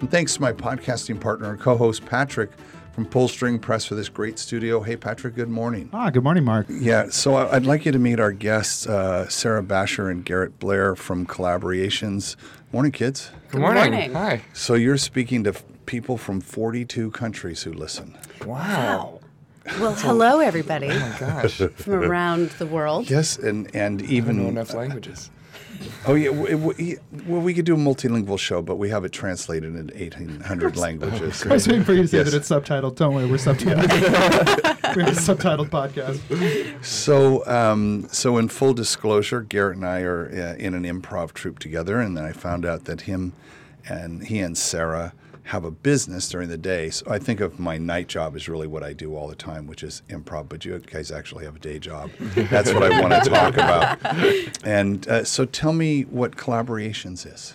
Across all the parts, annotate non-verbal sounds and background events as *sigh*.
And thanks to my podcasting partner and co host, Patrick from Pull String Press, for this great studio. Hey, Patrick, good morning. Ah, good morning, Mark. Yeah, so I'd like you to meet our guests, uh, Sarah Basher and Garrett Blair from Collaborations. Morning, kids. Good morning. morning. Hi. So you're speaking to f- people from 42 countries who listen. Wow. Well, hello, everybody Oh my gosh. from around the world. Yes, and and I even don't know enough languages. *laughs* Oh yeah, w- w- well we could do a multilingual show, but we have it translated in 1800 languages. I was waiting for you to say Yes. that it's subtitled. Don't worry, we're subtitled. *laughs* we have a subtitled podcast. So, um, so in full disclosure, Garrett and I are uh, in an improv troupe together, and then I found out that him and he and Sarah have a business during the day. So I think of my night job as really what I do all the time, which is improv. But you guys actually have a day job. That's what I want to talk *laughs* about. And uh, so, tell me what collaborations is.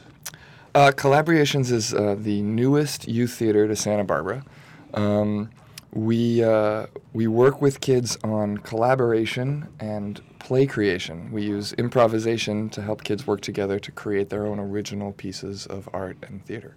Uh, Collaborations is uh, the newest youth theater to Santa Barbara. Um, we uh, we work with kids on collaboration and play creation. We use improvisation to help kids work together to create their own original pieces of art and theater.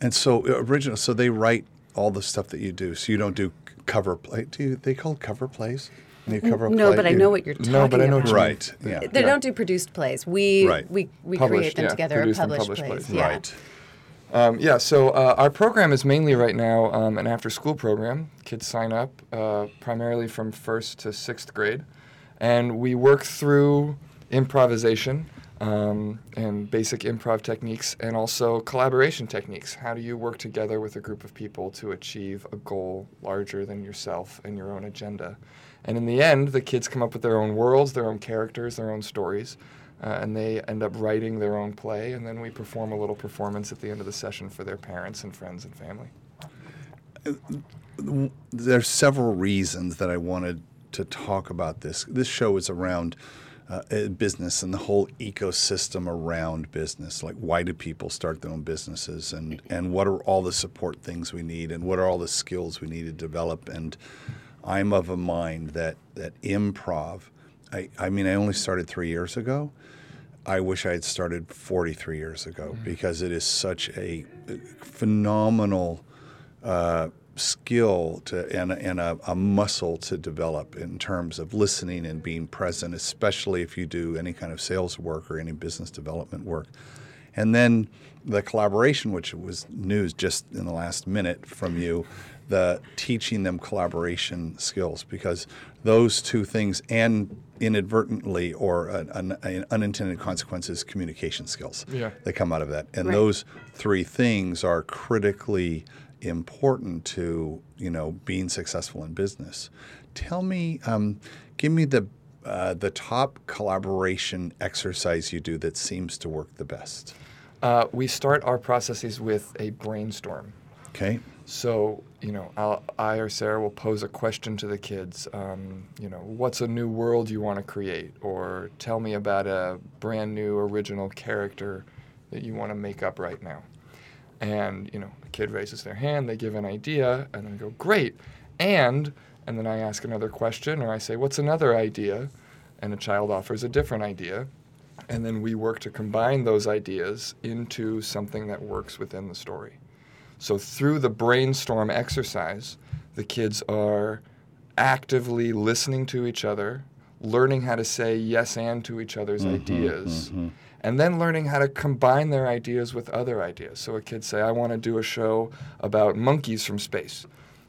And so uh, original. So they write all the stuff that you do. So you don't do cover play. Do you, they call it cover plays? You cover No, play, but I you- know what you're talking about. No, but I know about. what you mean. Right. Yeah. They don't do produced plays. We Right. we, we Published, create them yeah. together or Produced and publish published plays. plays. Yeah. Right. Um, yeah, so uh, our program is mainly right now um, an after school program. Kids sign up uh, primarily from first to sixth grade. And we work through improvisation um, and basic improv techniques and also collaboration techniques. How do you work together with a group of people to achieve a goal larger than yourself and your own agenda? And in the end, the kids come up with their own worlds, their own characters, their own stories. Uh, and they end up writing their own play, and then we perform a little performance at the end of the session for their parents and friends and family. There's several reasons that I wanted to talk about this. This show is around uh, uh, business and the whole ecosystem around business. Like, why do people start their own businesses, and and what are all the support things we need, and what are all the skills we need to develop? And I'm of a mind that that improv. I, I mean, I only started three years ago. I wish I had started 43 years ago because it is such a phenomenal uh, skill to and, and a, a muscle to develop in terms of listening and being present, especially if you do any kind of sales work or any business development work. And then the collaboration, which was news just in the last minute from you, the teaching them collaboration skills because those two things and inadvertently or an, an, an unintended consequences communication skills Yeah. that come out of that and Right. those three things are critically important to you know being successful in business tell me um, give me the uh, the top collaboration exercise you do that seems to work the best Uh, we start our processes with a brainstorm. okay So, you know, I'll, I or Sarah will pose a question to the kids. Um, you know, what's a new world you want to create? Or tell me about a brand new original character that you want to make up right now. And, you know, kid raises their hand, they give an idea, and then I go, great. And, and then I ask another question, or I say, what's another idea? And a child offers a different idea. And then we work to combine those ideas into something that works within the story. So through the brainstorm exercise, the kids are actively listening to each other, learning how to say yes and to each other's mm-hmm, ideas, mm-hmm. And then learning how to combine their ideas with other ideas. So a kid say, "I want to do a show about monkeys from space."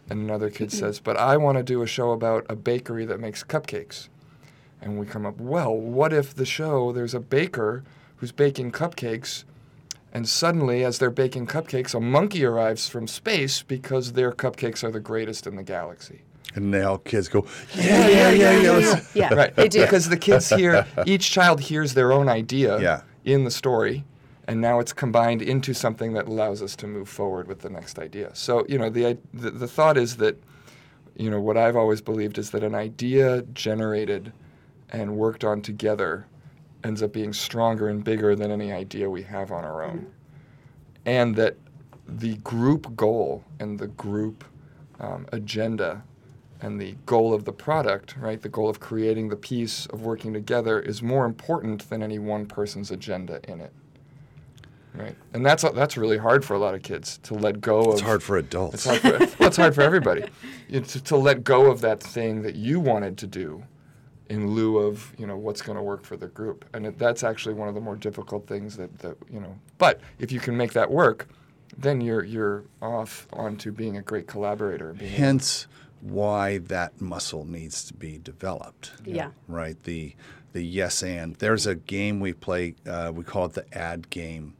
And another kid mm-hmm. says, "But I want to do a show about a bakery that makes cupcakes." And we come up, "Well, what if the show there's a baker who's baking cupcakes and suddenly, as they're baking cupcakes, a monkey arrives from space because their cupcakes are the greatest in the galaxy. And now kids go, yeah, yeah, yeah, yeah. let's- Yeah, *laughs* Right. they do. Because the kids hear, each child hears their own idea Yeah. In the story, and now it's combined into something that allows us to move forward with the next idea. So you know the the, the thought is that you know what I've always believed is that an idea generated and worked on together ends up being stronger and bigger than any idea we have on our own, and that the group goal and the group um, agenda and the goal of the product, right, the goal of creating the piece of working together is more important than any one person's agenda in it. Right, and that's that's really hard for a lot of kids to let go It's of. hard for adults. It's hard for *laughs* well, it's hard for everybody. You- to, to let go of that thing that you wanted to do, in lieu of you know what's going to work for the group, and it, that's actually one of the more difficult things that, that you know. But if you can make that work, then you're you're off onto being a great collaborator. Hence, why that muscle needs to be developed. Yeah. Right. The the yes and. There's a game we play. Uh, we call it the ad game,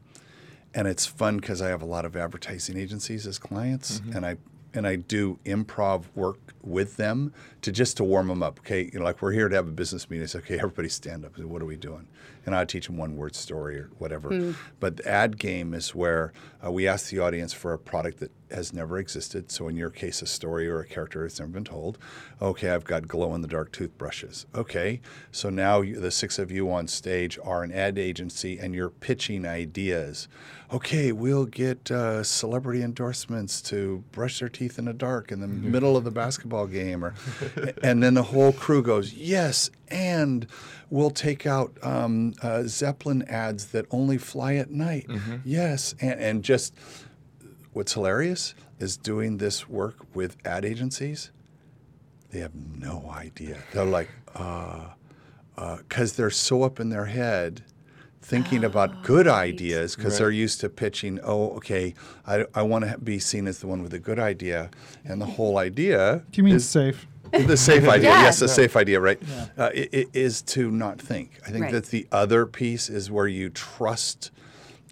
and it's fun because I have a lot of advertising agencies as clients, and I and I do improv work with them to just to warm them up. Okay, you know, like we're here to have a business meeting. It's okay. Everybody stand up. What are we doing? And I teach them one word story or whatever. But the ad game is where uh, we ask the audience for a product that has never existed. So in your case, a story or a character that's never been told. Okay, I've got glow in the dark toothbrushes. Okay, so now you, the six of you on stage are an ad agency and you're pitching ideas. Okay, we'll get uh, celebrity endorsements to brush their teeth in the dark in the *laughs* middle of the basketball game, or, and then the whole crew goes yes, and we'll take out um, uh, Zeppelin ads that only fly at night. Yes, and, and just what's hilarious is doing this work with ad agencies. They have no idea. They're like, uh, because they're so up in their head thinking about good ideas because Right. they're used to pitching oh okay i, I want to be seen as the one with a good idea and the whole idea Do you mean is safe? the safe *laughs* idea Yeah. yes the safe idea right Yeah. uh, i i- is to not think i think Right. that the other piece is where you trust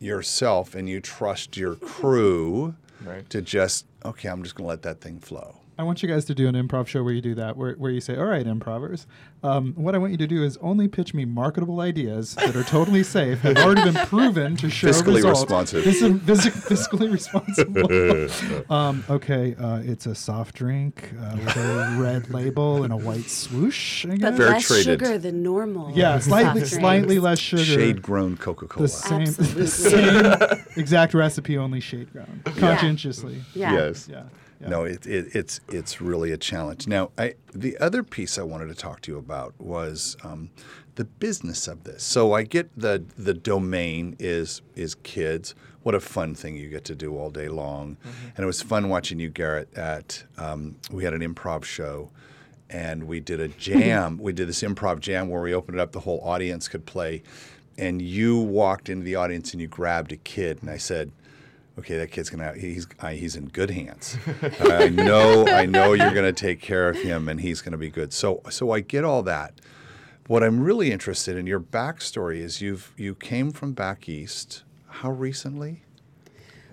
yourself and you trust your crew Right. to just okay i'm just going to let that thing flow I want you guys to do an improv show where you do that, where, where you say, "All right, improvers, um, what I want you to do is only pitch me marketable ideas that are totally safe, have already been proven to show Fiscally results, responsive. Fis- fis- fiscally responsible. *laughs* um, okay, uh, it's a soft drink uh, with a red label and a white swoosh. I But guess. Fair less traded. sugar than normal. yeah, slightly, slightly less sugar. shade grown coca-cola the same, *laughs* the same exact recipe, only shade grown, conscientiously. Yeah. yes Yeah. Yeah. No, it, it, it's it's really a challenge. Now, I, the other piece I wanted to talk to you about was um, the business of this. So I get the the domain is is kids. What a fun thing you get to do all day long, and it was fun watching you, Garrett. At um, we had an improv show, and we did a *laughs* jam. we did this improv jam where we opened it up. The whole audience could play, and you walked into the audience and you grabbed a kid, and I said okay, that kid's gonna he's I, he's in good hands. I know I know you're gonna take care of him, and he's gonna be good. So so I get all that. What I'm really interested in your backstory is you've you came from back east. How recently?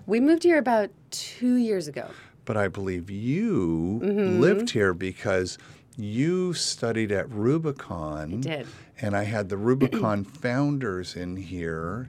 We moved here about two years ago. But I believe you Mm-hmm. lived here because you studied at Rubicon. I did. And I had the Rubicon founders in here.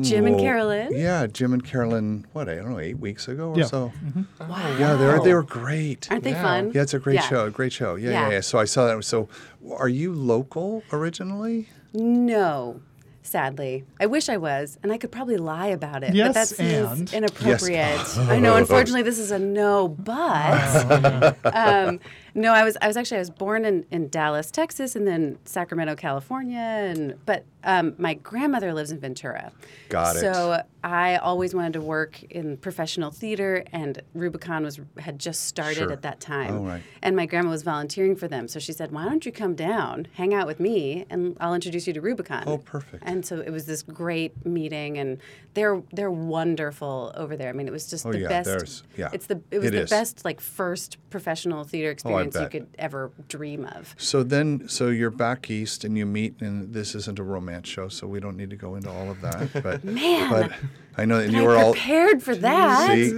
Jim and Carolyn? Yeah, Jim and Carolyn. What I don't know, eight weeks ago or Yeah. so. Wow. Yeah, they were they were great. Aren't they Yeah. fun? Yeah, it's a great Yeah. show. A great show. Yeah, yeah, Yeah. yeah. So I saw that. So, are you local originally? No, sadly. I wish I was, and I could probably lie about it. Yes, but that seems and? inappropriate. *laughs* I know. *laughs* Unfortunately, this is a no. But *laughs* um, no, I was. I was actually. I was born in, in Dallas, Texas, and then Sacramento, California. And but um, my grandmother lives in Ventura. Got it. So I always wanted to work in professional theater, and Rubicon was had just started Sure. at that time. Oh, right. And my grandma was volunteering for them, so she said, "Why don't you come down, hang out with me, and I'll introduce you to Rubicon." Oh, perfect. And so it was this great meeting, and they're they're wonderful over there. I mean, it was just Oh, the yeah, best. there's- yeah, it's the it was it the is. best like first professional theater experience you could ever dream of. So then, so you're back east and you meet, and this isn't a romance show, so we don't need to go into all of that. *laughs* But Man, but I know that you I were all prepared for *laughs* that. see.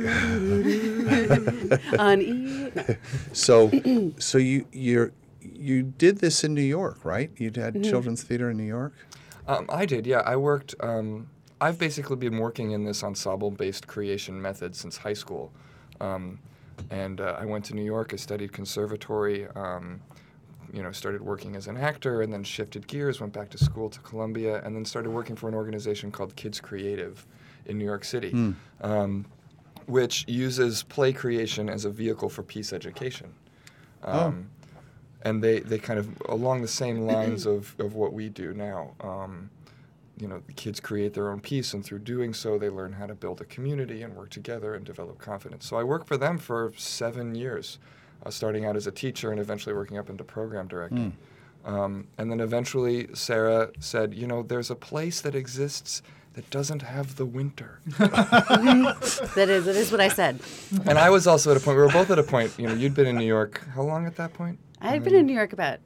*laughs* On E. So so you you you did this in New York, right? You had Mm-hmm. children's theater in New York. Um, I did, yeah. I worked. Um, I've basically been working in this ensemble-based creation method since high school, um, and uh, I went to New York. I studied conservatory. Um, you know, started working as an actor, and then shifted gears. Went back to school to Columbia, and then started working for an organization called Kids Creative in New York City, um, which uses play creation as a vehicle for peace education. Um, and they, they kind of along the same lines of, of what we do now. Um, you know, the kids create their own piece, and through doing so, they learn how to build a community and work together and develop confidence. So I worked for them for seven years, uh, starting out as a teacher and eventually working up into program directing. Um, and then eventually, Sarah said, "You know, there's a place that exists that doesn't have the winter." *laughs* That is that is what I said. and I was also at a point. We were both at a point. You know, you'd been in New York how long at that point? I had been in New York about.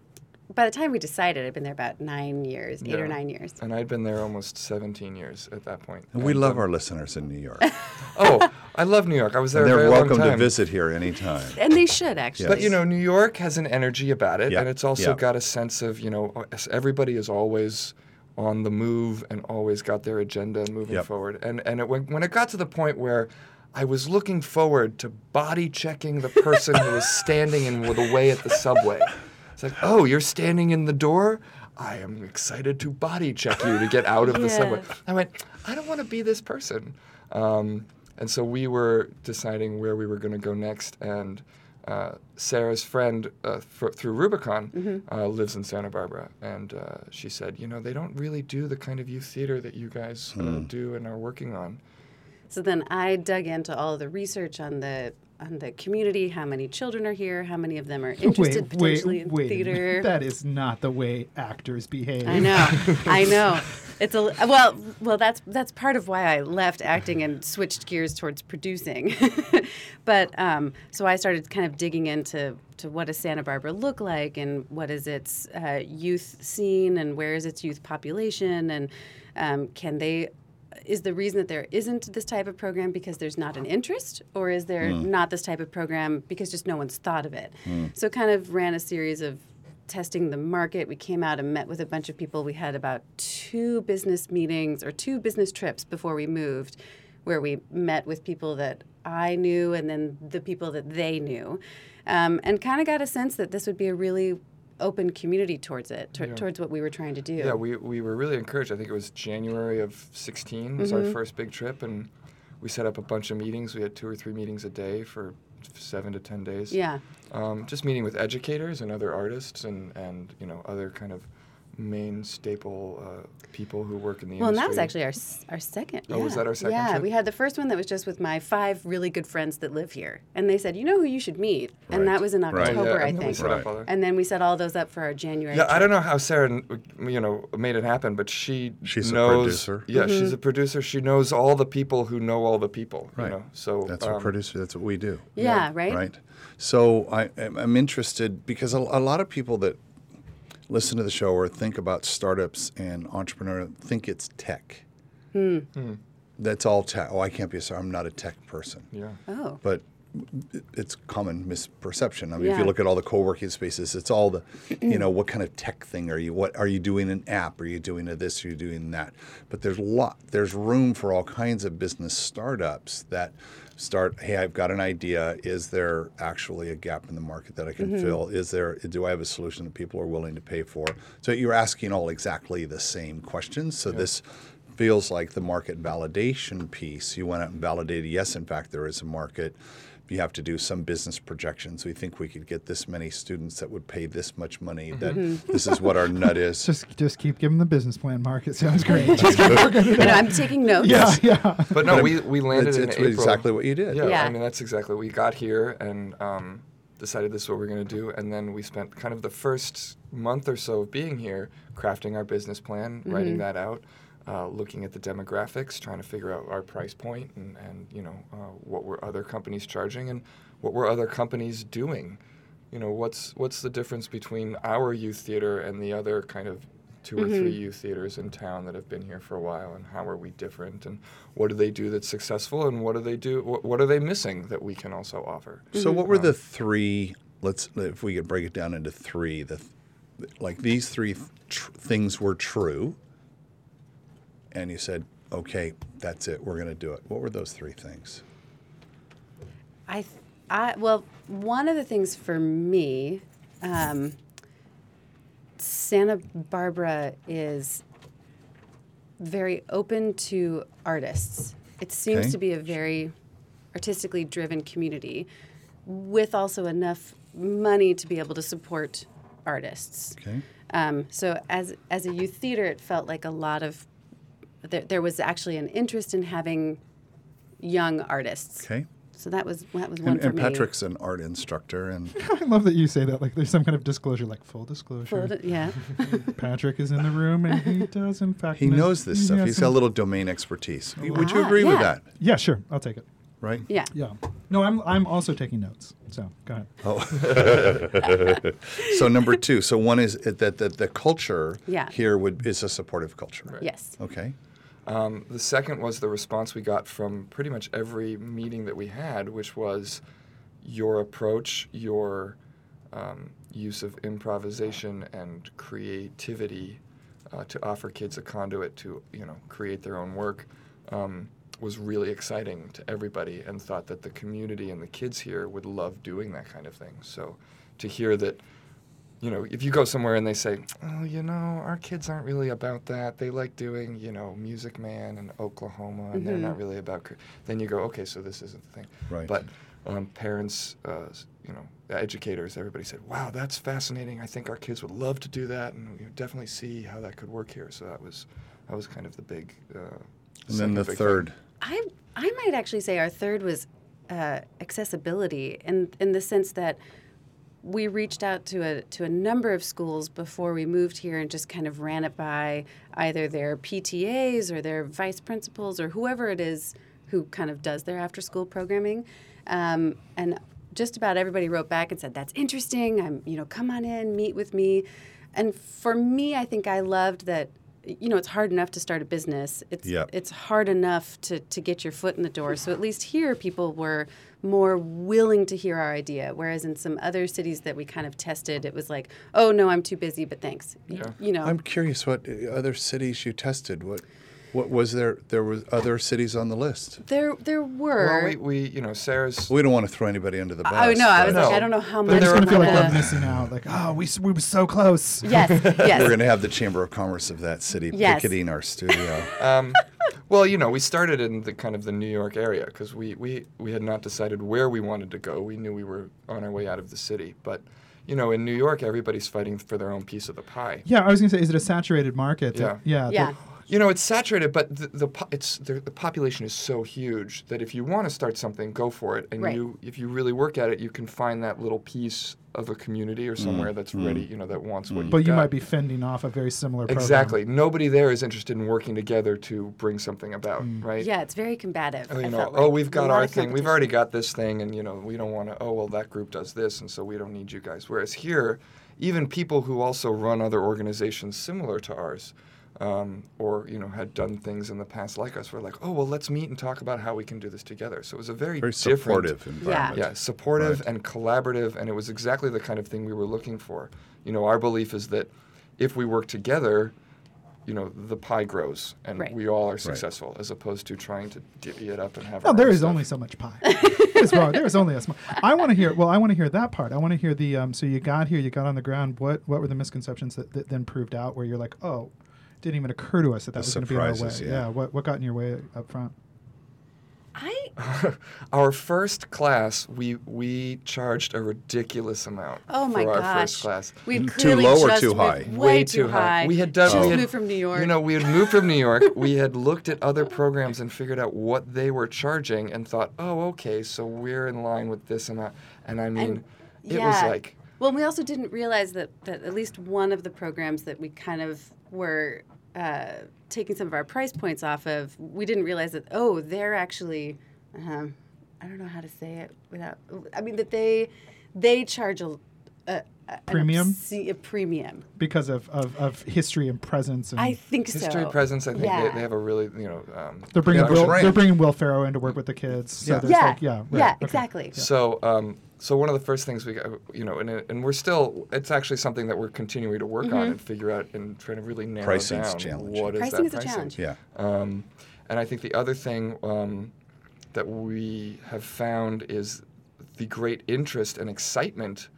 By the time we decided, I'd been there about nine years, eight or nine years. And I'd been there almost 17 years at that point. And we And, love um, our listeners in New York. *laughs* Oh, I love New York. I was there and they're very long welcome to visit here anytime. And they should actually. But you know, New York has an energy about it, Yeah, and it's also yeah. got a sense of you know everybody is always on the move and always got their agenda and moving Yep. forward. And and it, when when it got to the point where I was looking forward to body checking the person who was standing in the way at the subway. It's like, oh, you're standing in the door. I am excited to body check you to get *laughs* out of the subway. I went, I don't want to be this person. Um, and so we were deciding where we were going to go next. And uh, Sarah's friend uh, fr- through Rubicon uh, lives in Santa Barbara. And uh, she said, you know, they don't really do the kind of youth theater that you guys uh, do and are working on. So then I dug into all the research on the on the community, how many children are here, how many of them are *laughs* interested potentially in wait a minute. theater. *laughs* That is not the way actors behave. I know, *laughs* I know. It's a well, well. That's that's part of why I left acting and switched gears towards producing. but um, so I started kind of digging into to what does Santa Barbara look like, and what is its uh, youth scene, and where is its youth population, and um, can they is the reason that there isn't this type of program because there's not an interest, or is there not this type of program because just no one's thought of it? So, kind of ran a series of testing the market. We came out and met with a bunch of people. We had about two business meetings or two business trips before we moved, where we met with people that I knew and then the people that they knew, um, and kind of got a sense that this would be a really open community towards it, tor- towards what we were trying to do. Yeah, we, we were really encouraged. I think it was January of 16 was our first big trip, and we set up a bunch of meetings. We had two or three meetings a day for seven to 10 days. yeah. Um, just meeting with educators and other artists and, and you know other kind of main staple uh, people who work in the industry. Well, and that was actually our our second. Oh, was yeah. that our second Yeah, trip? we had the first one that was just with my five really good friends that live here, and they said, "You know who you should meet," and Right. that was in Right. October, yeah, I and then we think. Right. And then we set all those up for our January. Yeah, I don't know how Sarah, you know, made it happen, but she She's a knows. producer. Yeah, she's a producer. She knows all the people who know all the people. Right. You know, so That's um, what producer. That's what we do. Yeah, right. Right. So I, I'm I'm interested because a, a lot of people that listen to the show or think about startups and entrepreneur think it's tech. Hmm. That's all tech. Oh, I can't be a startup. I'm not a tech person. Yeah. Oh, But it's common misperception. I mean, if you look at all the co-working spaces, it's all the, *clears throat* you know, what kind of tech thing are you? What are you doing? An app? Are you doing a this? Are you doing that? But there's lot. There's room for all kinds of business startups that start. Hey, I've got an idea. Is there actually a gap in the market that I can mm-hmm. fill? Is there? Do I have a solution that people are willing to pay for? So you're asking all exactly the same questions. So this feels like the market validation piece. You went out and validated, yes, in fact, there is a market. You have to do some business projections. We think we could get this many students that would pay this much money. That this is what our nut is. *laughs* Just just keep giving the business plan, Mark. It *laughs* sounds great. Just keep working I know, out. I'm taking *laughs* notes. Yeah, yeah. But no, we, we landed it's, in it's April. exactly what you did. Yeah, Yeah. I mean that's exactly. We got here and um, decided this is what we're going to do, and then we spent kind of the first month or so of being here crafting our business plan, writing that out, uh, looking at the demographics, trying to figure out our price point, and, and you know uh, what were other companies charging, and what were other companies doing. You know what's what's the difference between our youth theater and the other kind of two or three youth theaters in town that have been here for a while and how are we different and what do they do that's successful and what do they do what, what are they missing that we can also offer So what were the three? Let's if we could break it down into three. The like these three th- tr- things were true, and you said okay, that's it, we're going to do it? What were those three things? I, I well, one of the things for me, um, Santa Barbara is very open to artists. It seems Okay. to be a very artistically driven community, with also enough money to be able to support artists. Okay. Um, so as as a youth theater, it felt like a lot of there, there was actually an interest in having young artists. Okay. So that was that was one And, for and me. Patrick's an art instructor, and *laughs* I love that you say that. Like there's some kind of disclosure, like full disclosure. Full- yeah. *laughs* Patrick is in the room, and he *laughs* does in fact. he knows this stuff. He's He's got a little domain expertise. Would you agree with that? Yeah, sure. I'll take it. Right? yeah. Yeah. No, I'm I'm also taking notes. So go ahead. Oh. so number two. So one is it that the, the culture Yeah. here would is a supportive culture. Yes. Okay. Um, the second was the response we got from pretty much every meeting that we had, which was your approach, your um, use of improvisation and creativity uh, to offer kids a conduit to you know create their own work um, was really exciting to everybody, and thought that the community and the kids here would love doing that kind of thing. So to hear that you know, if you go somewhere and they say, "Oh, you know, our kids aren't really about that. They like doing, you know, Music Man and Oklahoma, and they're not really about," cr-" then you go, "Okay, so this isn't the thing." Right. But um, parents, uh, you know, educators, everybody said, "Wow, that's fascinating. I think our kids would love to do that, and we definitely see how that could work here." So that was, that was kind of the big. Uh, And then the big thing. third. I I might actually say our third was uh, accessibility, in in the sense that we reached out to a to a number of schools before we moved here and just kind of ran it by either their PTAs or their vice principals or whoever it is who kind of does their after school programming, um, and just about everybody wrote back and said that's interesting. I'm you know come on in, meet with me, and for me, I think I loved that. You know, it's hard enough to start a business. It's Yep. it's hard enough to, to get your foot in the door. So at least here, people were more willing to hear our idea. Whereas in some other cities that we kind of tested, it was like, oh no, I'm too busy, but thanks. Yeah. You know, I'm curious what uh, other cities you tested. What what was there? There was other cities on the list. there there were. Well, we, we, you know, Sarah's. We don't want to throw anybody under the bus. oh no, I was but like, No. I don't know how But much. there I'm are- gonna feel like we're missing out. Like, oh, we we were so close. *laughs* Yes, *laughs* yes. We're going to have the Chamber of Commerce of that city Yes. picketing our studio. *laughs* Um, well, you know, we started in the kind of the New York area because we, we, we had not decided where we wanted to go. We knew we were on our way out of the city. But, you know, in New York, everybody's fighting for their own piece of the pie. Yeah, I was gonna say, is it a saturated market? Yeah. Yeah. yeah. The- You know, it's saturated, but the, the, po- it's, the, the population is so huge that if you want to start something, go for it. And Right. you, if you really work at it, you can find that little piece of a community or mm, somewhere that's mm. ready, you know, that wants what mm. but you've you got. might be fending off a very similar program. Exactly. Nobody there is interested in working together to bring something about, right? Yeah, it's very combative. Oh, I you know, felt oh, like. we've got our thing. We've already got this thing, and you know, we don't want to. Oh, well, that group does this, and so we don't need you guys. Whereas here, even people who also run other organizations similar to ours, um, or you know, had done things in the past like us, were like, oh, well, let's meet and talk about how we can do this together. So it was a very, Very different, supportive environment. yeah, supportive Right. and collaborative, and it was exactly the kind of thing we were looking for. You know, our belief is that if we work together, you know, the pie grows, and Right. we all are successful, as opposed to trying to divvy it up and have. No, our there own is stuff. only so much *laughs* pie. It's wrong. There is only a small. I want to hear. Well, I want to hear that part. I want to hear the. Um, so you got here, you got on the ground. What What were the misconceptions that, that then proved out? Where you're like, oh, didn't even occur to us that that The was going to be in our way. surprises, yeah. What What got in your way up front? I *laughs* our first class, we we charged a ridiculous amount oh my for our gosh. first class. We'd mm, Too low or too high? Way, too high. We had done. Just we had, moved from New York. You know, we had moved from New York. *laughs* we had looked at other programs and figured out what they were charging, and thought, oh, okay, so we're in line with this amount. And I mean, And- it was yeah. like. Well, we also didn't realize that, that at least one of the programs that we kind of were uh, taking some of our price points off of, we didn't realize that, oh, they're actually, um, I don't know how to say it without, I mean, that they they charge a, a, a Premium? obsce- a premium. Because of, of, of history and presence. And I think History so. presence. I think yeah. they, they have a really, you know. Um, they're bringing Will, Ranch. they're bringing Will Ferrell in to work with the kids. So Yeah. there's yeah, like, yeah, right, yeah, okay. exactly. So, um, so one of the first things we got, you know, and, and we're still, it's actually something that we're continuing to work Mm-hmm. on and figure out and trying to really narrow Pricing's down challenging. what is Pricing that is a challenge. Yeah. Um, And I think the other thing um, that we have found is the great interest and excitement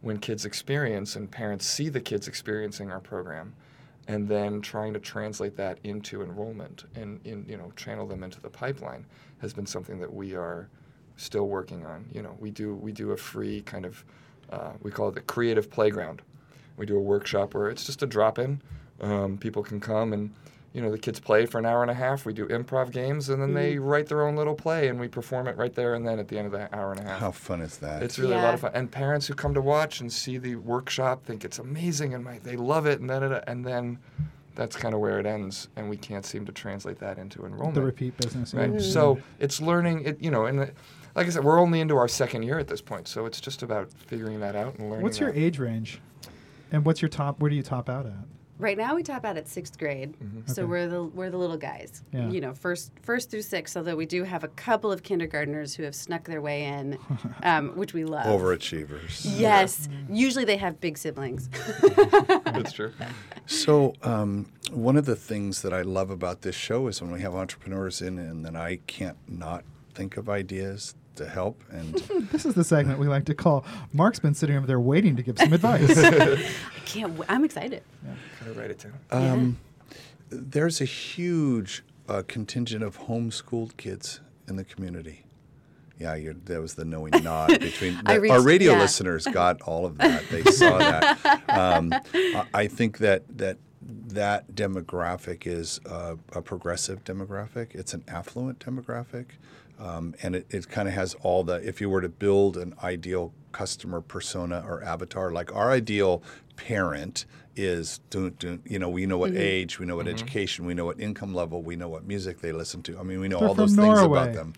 when kids experience and parents see the kids experiencing our program and then trying to translate that into enrollment and in you know channel them into the pipeline has been something that we are still working on you know we do we do a free kind of uh, we call it the creative playground we do a workshop where it's just a drop in um, people can come and you know the kids play for an hour and a half we do improv games and then they write their own little play and we perform it right there and then at the end of the hour and a half How fun is that? it's really a lot of fun. And parents who come to watch and see the workshop think it's amazing and my, they love it and da, da, da, and then that's kind of where it ends and we can't seem to translate that into enrollment. The repeat business. Right. yeah. So it's learning it you know and the, like I said we're only into our second year at this point so it's just about figuring that out and learning What's your that. age range? And what's your top? Where do you top out at? Right now, we top out at sixth grade, so Okay. we're the we're the little guys. Yeah. You know, first first through sixth. Although we do have a couple of kindergartners who have snuck their way in, *laughs* um, which we love. Overachievers. Yes. Usually they have big siblings. *laughs* That's true. So, um, one of the things that I love about this show is when we have entrepreneurs in, and then I can't not think of ideas to help. And *laughs* This is the segment we like to call. Mark's been sitting over there waiting to give some advice. *laughs* *laughs* I can't. W- I'm excited. Yeah. Gotta write it down. um, there's a huge uh, contingent of homeschooled kids in the community. Yeah, you're, that was the knowing nod between I the- our radio yeah. listeners got all of that. They saw that. Um, I, I think that that that demographic is uh, a progressive demographic. It's an affluent demographic, um, and it, it kind of has all the. If you were to build an ideal customer persona or avatar, like our ideal parent is, dun, dun, you know, we know what age, we know what education, we know what income level, we know what music they listen to. I mean, we know They're all from those things about them.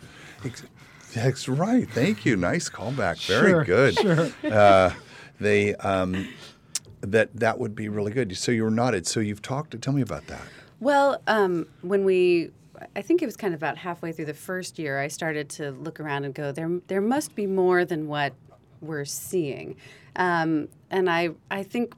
That's right. Thank you. Nice callback. Very Sure, good. sure. Uh, they um, that that would be really good. So you were nodded. So you've talked. Tell me about that. Well, um, when we, I think it was kind of about halfway through the first year, I started to look around and go, there, there must be more than what we're seeing, um, and I, I think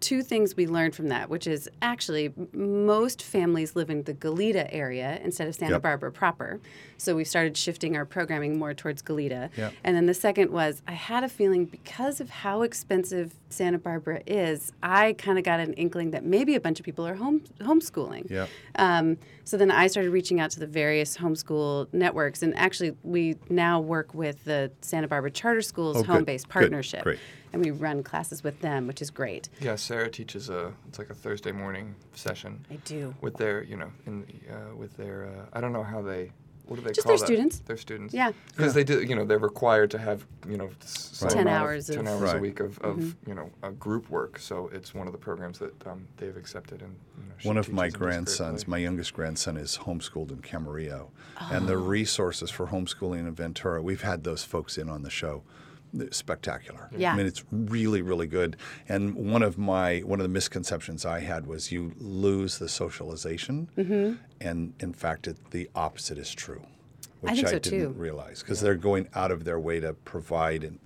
two things we learned from that, which is actually most families live in the Goleta area instead of Santa Yep. Barbara proper. So we started shifting our programming more towards Goleta. Yep. And then the second was I had a feeling because of how expensive Santa Barbara is, I kind of got an inkling that maybe a bunch of people are home homeschooling. Yep. Um, so then I started reaching out to the various homeschool networks, and actually we now work with the Santa Barbara Charter Schools Oh, home-based good, partnership, great. And we run classes with them, which is great. Yeah, Sarah teaches a it's like a Thursday morning session I do. with their you know in uh, with their uh, I don't know how they what do they Just call their that? students. Their students. Yeah. Because they do you know they're required to have you know s- some 10 amount hours ten hours Right. a week of, of Mm-hmm. you know uh, group work. So it's one of the programs that um, they've accepted and you know, One of my teaches them just grandsons, my youngest grandson, is homeschooled in Camarillo, and Oh. the resources for homeschooling in Ventura. We've had those folks in on the show. Spectacular. Yeah. I mean, it's really, really good. And one of my one of the misconceptions I had was you lose the socialization, Mm-hmm. and in fact, it, the opposite is true, which I think so, didn't too. realize because they're going out of their way to provide and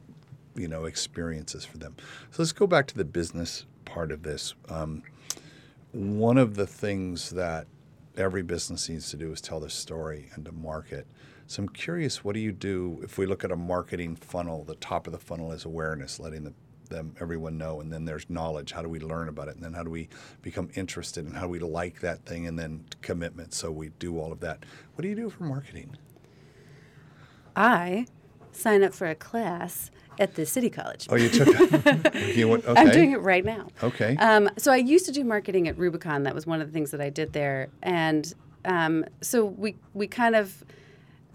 you know experiences for them. So let's go back to the business part of this. Um, one of the things that every business needs to do is tell their story and to market. So I'm curious, what do you do if we look at a marketing funnel? The top of the funnel is awareness, letting the, them everyone know, and then there's knowledge. How do we learn about it, and then how do we become interested, and how do we like that thing, and then commitment. So we do all of that. What do you do for marketing? I sign up for a class at the City College. Oh, you took. *laughs* you went, okay. I'm doing it right now. Okay. Um, so I used to do marketing at Rubicon. That was one of the things that I did there, and um, so we we kind of,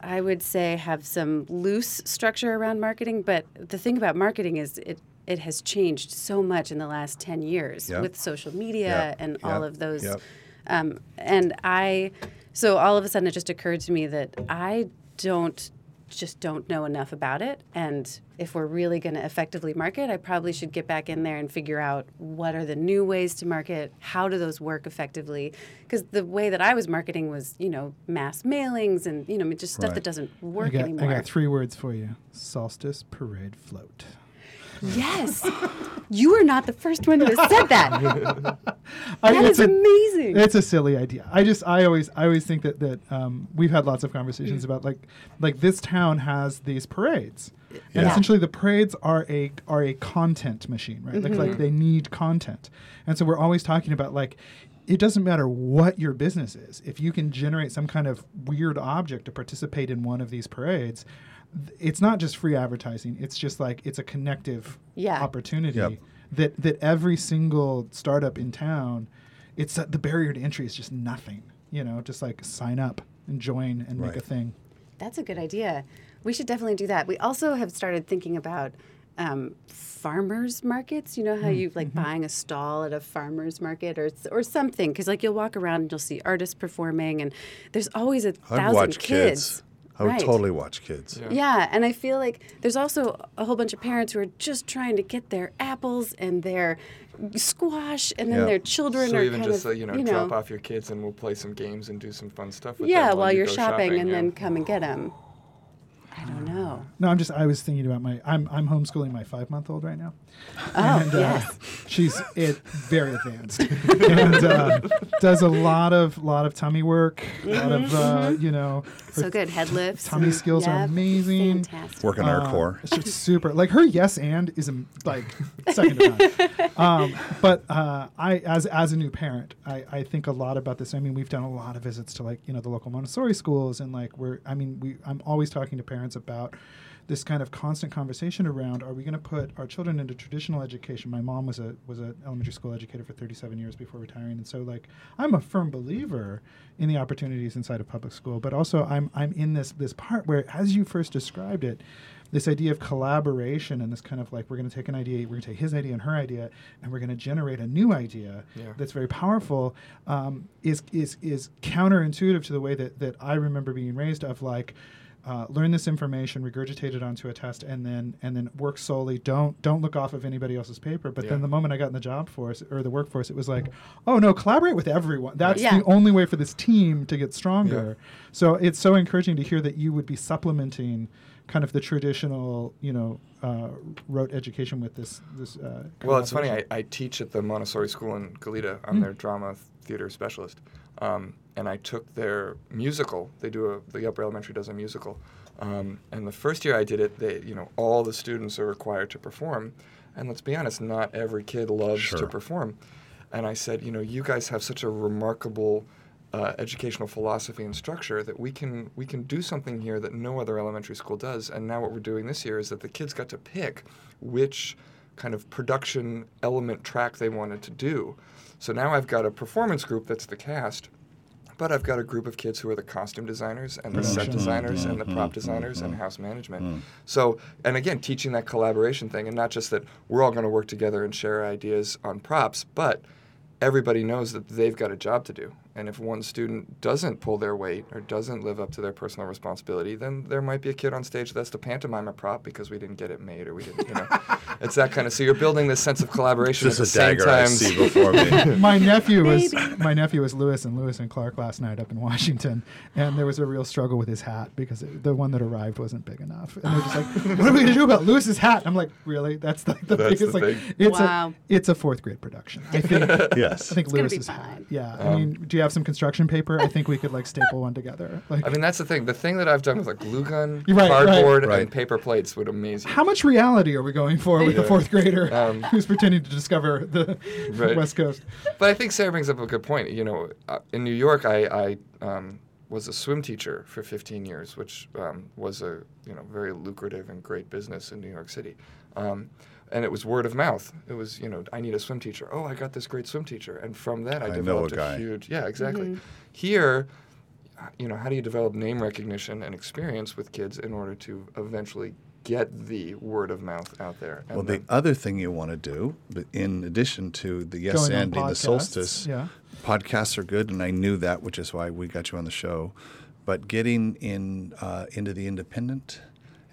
I would say, have some loose structure around marketing. But the thing about marketing is it it has changed so much in the last ten years Yep. with social media Yep. and all of those. Yep. Um, and I, so all of a sudden it just occurred to me that I don't just don't know enough about it. And if we're really going to effectively market, I probably should get back in there and figure out what are the new ways to market, how do those work effectively? Because the way that I was marketing was, you know, mass mailings and, you know, just stuff Right. that doesn't I work got, anymore. I got three words for you: solstice parade float. Yes. you are not the first one to has said that. *laughs* I- That it's is a- amazing. It's a silly idea. I just I always I always think that that um, we've had lots of conversations Mm. about like like this town has these parades. And essentially the parades are a are a content machine, right? Like Mm-hmm. like they need content. And so we're always talking about like it doesn't matter what your business is. If you can generate some kind of weird object to participate in one of these parades, it's not just free advertising. It's just like it's a connective Yeah. opportunity Yep. that that every single startup in town it's uh, the barrier to entry is just nothing you know just like sign up and join and make a thing That's a good idea. We should definitely do that. We also have started thinking about um, farmers markets. You know how you like buying a stall at a farmers market or or something because like you'll walk around and you'll see artists performing and there's always a I'd thousand kids. kids. I would Right. totally watch kids. Yeah. Yeah, and I feel like there's also a whole bunch of parents who are just trying to get their apples and their squash, and then Yeah. their children so are even kind just of, uh, you know drop off your kids and we'll play some games and do some fun stuff with yeah, them while you you're go shopping, and yeah. then come and get them. I don't know. no i'm just i was thinking about my i'm, I'm homeschooling my five month old right now Oh, and uh, yes. she's it very advanced and uh, does a lot of lot of tummy work a lot of uh, you know her Mm-hmm. So good. Head lifts. tummy and- skills are amazing. Fantastic. Working our Uh, core. It's just super. Like her yes and is um, like second to none. *laughs* Um, but uh, I, as as a new parent, I, I think a lot about this. I mean, we've done a lot of visits to like you know the local Montessori schools, and like we're. I mean, we. I'm always talking to parents about this kind of constant conversation around are we going to put our children into traditional education my mom was a was an elementary school educator for 37 years before retiring and so like i'm a firm believer in the opportunities inside of public school but also i'm i'm in this this part where as you first described it this idea of collaboration and this kind of like we're going to take an idea we're going to take his idea and her idea and we're going to generate a new idea Yeah. that's very powerful um, is is is counterintuitive to the way that that I remember being raised of like uh, learn this information, regurgitate it onto a test, and then and then work solely. Don't don't look off of anybody else's paper. But Yeah. then the moment I got in the job force or the workforce, it was like, oh no, collaborate with everyone. That's Yeah. the only way for this team to get stronger. So it's so encouraging to hear that you would be supplementing kind of the traditional, you know, uh, rote education with this this. Uh, Well, it's funny. I, I teach at the Montessori school in Goleta. I'm Mm. their drama theater specialist, um, and I took their musical. They do a the Upper Elementary does a musical, um, and the first year I did it, they you know all the students are required to perform, and let's be honest, not every kid loves to perform. And I said, you know, you guys have such a remarkable uh, educational philosophy and structure that we can we can do something here that no other elementary school does. And now what we're doing this year is that the kids got to pick which kind of production element track they wanted to do. So now I've got a performance group that's the cast, but I've got a group of kids who are the costume designers and the set designers and the prop mm-hmm. designers and mm-hmm. house management. Mm. So, and again, teaching that collaboration thing, and not just that we're all going to work together and share ideas on props, but everybody knows that they've got a job to do. And if one student doesn't pull their weight or doesn't live up to their personal responsibility, then there might be a kid on stage that's to pantomime a prop because we didn't get it made or we didn't, you know. *laughs* it's that kind of. So you're building this sense of collaboration Just at a the same dagger I time. see before me. *laughs* my nephew was Maybe. my nephew was Lewis and Lewis and Clark last night up in Washington, and there was a real struggle with his hat because it, the one that arrived wasn't big enough. And they're just like, "What are we gonna do about Lewis's hat?" I'm like, "Really? That's like the That's biggest the like thing. it's Wow. a it's a fourth grade production. I think *laughs* yes. I think gonna Lewis's hat. fine. Yeah. I Um, mean, do you have some construction paper? I think we could like staple one together. Like, I mean, that's the thing. The thing that I've done with like glue gun, *laughs* right, right. cardboard, Right. and paper plates would amaze you. how much reality are we going for with the fourth grader *laughs* Um, *laughs* who's pretending to discover the Right. West Coast? But I think Sarah brings up a good point. You know, uh, in New York, I, I um, was a swim teacher for 15 years, which um, was a you know very lucrative and great business in New York City. Um, and it was word of mouth. It was you know I need a swim teacher. Oh, I got this great swim teacher, and from that I, I know a developed guy. huge yeah exactly. Here, uh, you know, how do you develop name recognition and experience with kids in order to eventually get the word of mouth out there? And Well, the then- other thing you want to do, but in addition to the Yes Going on Andy, the Solstice, yeah. podcasts are good, and I knew that, which is why we got you on the show. But getting in uh, into the independent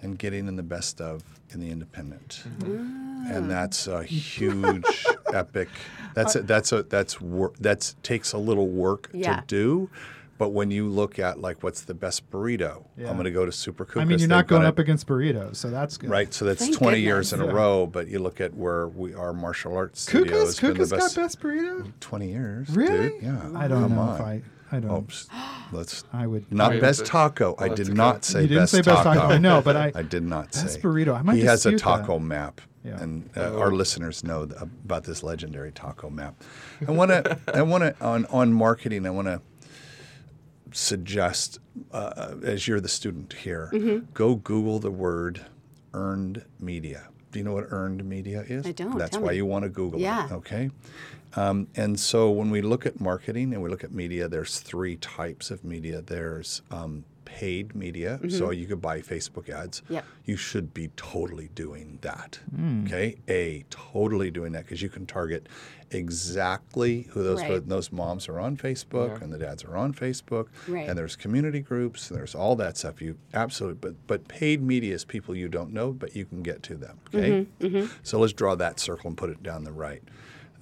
and getting in the best of in the independent, mm-hmm. and ah. that's a huge, *laughs* epic. That's a, that's a that's work. That's takes a little work Yeah. to do, But when you look at like what's the best burrito, Yeah. I'm going to go to Super Cucas. I mean, you're not got going a- up against burritos, so that's good. Right, so that's Thank 20 years in goodness. a row. But you look at where we are, martial arts studio Cuca's, has been the Cuca's got best. best burrito. 20 years, Really? dude. Yeah, I don't come know on. if I. I don't. Oh, psst, let's *gasps* I would. not Wait, best but- taco. I did to not cut. say You didn't best say best taco. I know, but I- *laughs* I did not Best say burrito. I might he has a dispute that. taco map, Yeah. and uh, our listeners know th- about this legendary taco map. I want to. I want to *laughs* on on marketing. I want to suggest, uh, as you're the student here, Mm-hmm. go Google the word earned media. Do you know what earned media is? I don't. That's Tell why me. you want to Google Yeah. it. Okay. Um, and so when we look at marketing and we look at media, there's three types of media. There's um, paid media, so you could buy Facebook ads. Mm-hmm. Yep. You should be totally doing that. Okay, a totally doing that because you can target exactly who those Right. those moms are on Facebook Yeah. and the dads are on Facebook, Right. and there's community groups and there's all that stuff. You absolutely, but but paid media is people you don't know, but you can get to them. Okay, Mm-hmm. so let's draw that circle and put it down the right.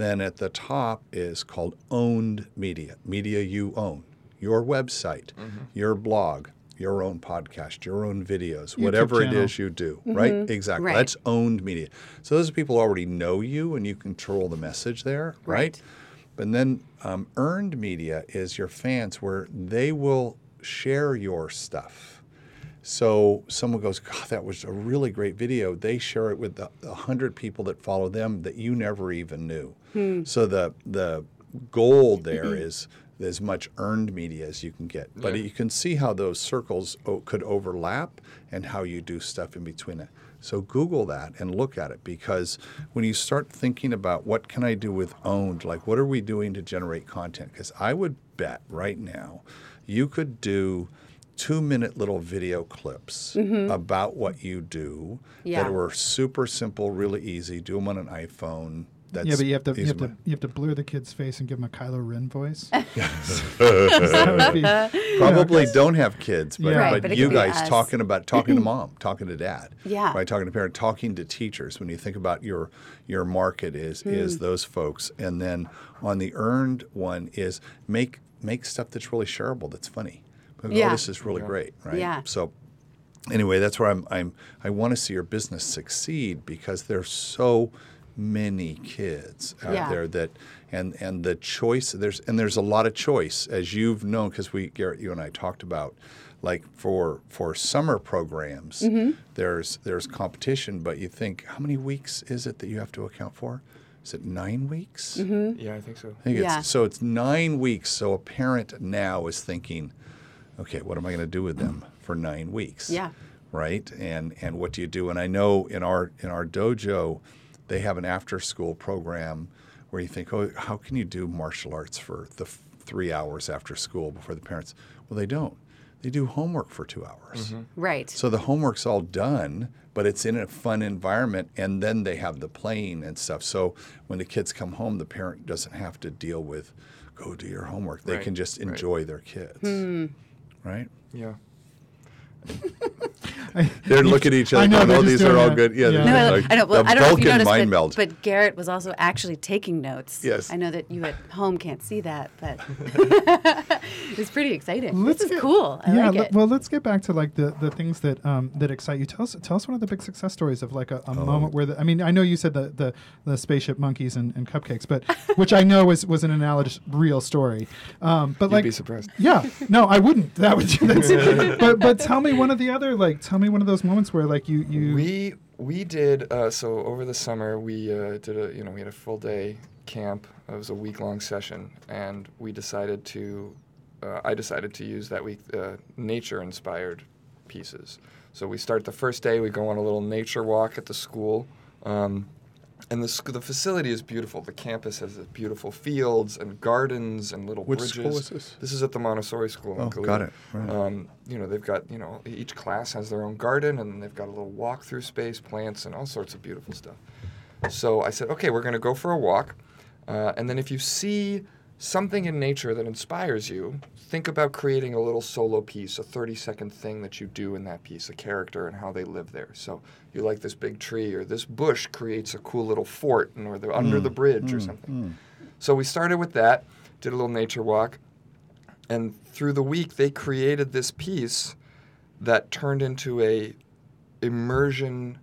Then at the top is called owned media, media you own, your website, your blog, your own podcast, your own videos, whatever it channel. is you do, right? Exactly. Right. That's owned media. So those people already know you and you control the message there, right? Right. But then um, earned media is your fans where they will share your stuff. So someone goes, God, that was a really great video. They share it with the, the hundred people that follow them that you never even knew. Hmm. So the the goal there mm-hmm. is as much earned media as you can get. But Yeah. you can see how those circles o- could overlap and how you do stuff in between it. So Google that and look at it because when you start thinking about what can I do with owned, like what are we doing to generate content? Because I would bet right now you could do two minute little video clips about what you do Yeah. that were super simple, really easy. Do them on an iPhone. That's yeah, but you have to you have to you have to blur the kid's face and give him a Kylo Ren voice. *laughs* be, Probably don't have kids, but, Yeah. Right, but, but you guys us. talking about talking to *laughs* mom, talking to dad, Yeah. right? Talking to parent, talking to teachers. When you think about your your market is Hmm. is those folks, and then on the earned one is make make stuff that's really shareable, that's funny. Because, Yeah. Oh, this is really Yeah. great, right? Yeah. So anyway, that's where I'm. I'm. I want to see your business succeed because there's so many kids out Yeah. there that, and and the choice there's and there's a lot of choice as you've known because we Garrett, you and I talked about. Like for for summer programs, Mm-hmm. there's there's competition, but you think how many weeks is it that you have to account for? Is it nine weeks? Yeah, I think so. I think Mm-hmm. Yeah. it's, so it's nine weeks. So a parent now is thinking, okay, what am I going to do with them for nine weeks? Yeah. Right. And and what do you do? And I know in our in our dojo, they have an after school program where you think, oh, how can you do martial arts for the f- three hours after school before the parents? Well, they don't. They do homework for two hours. Right. So the homework's all done, but it's in a fun environment, and then they have the playing and stuff. So when the kids come home, the parent doesn't have to deal with go do your homework. They Right, can just right. enjoy their kids, Hmm. Right? Yeah. *laughs* *laughs* They look at each other. I know, going, oh, these are all that. good. Yeah, Yeah. they're No, I, like I know. Well, the I don't know if you Vulcan noticed, mind but, meld. but Garrett was also actually taking notes. Yes. I know that you at home can't see that, but *laughs* *laughs* it's pretty exciting. Let's this is cool. I yeah, like le- it. well, let's get back to like the, the things that um, that excite you. Tell us tell us one of the big success stories of like a, Oh. moment where the, I mean I know you said the the, the spaceship monkeys and, and cupcakes, but which I know was was an analogous real story. Um, but You'd like be surprised. yeah, no, I wouldn't. That would. That's, but but tell me one of the other like tell me one of those moments where like you you We we did uh, so over the summer we uh, did a you know we had a full day camp. It was a week long session, and we decided to uh, I decided to use that week uh, nature inspired pieces. So we start the first day. We go on a little nature walk at the school. Um, and the, sc- the facility is beautiful. The campus has beautiful fields and gardens and little Which bridges. school is this? This is at the Montessori School. in Oh, got it. Right. Um, you know, they've got, you know, each class has their own garden and they've got a little walk through space, plants, and all sorts of beautiful stuff. So I said, okay, we're going to go for a walk. Uh, and then if you see something in nature that inspires you, think about creating a little solo piece, a 30 second thing that you do in that piece, a character and how they live there. So you like this big tree or this bush creates a cool little fort and, or they're under the mm, bridge or mm, something. Mm. So we started with that, did a little nature walk. And through the week, they created this piece that turned into a immersion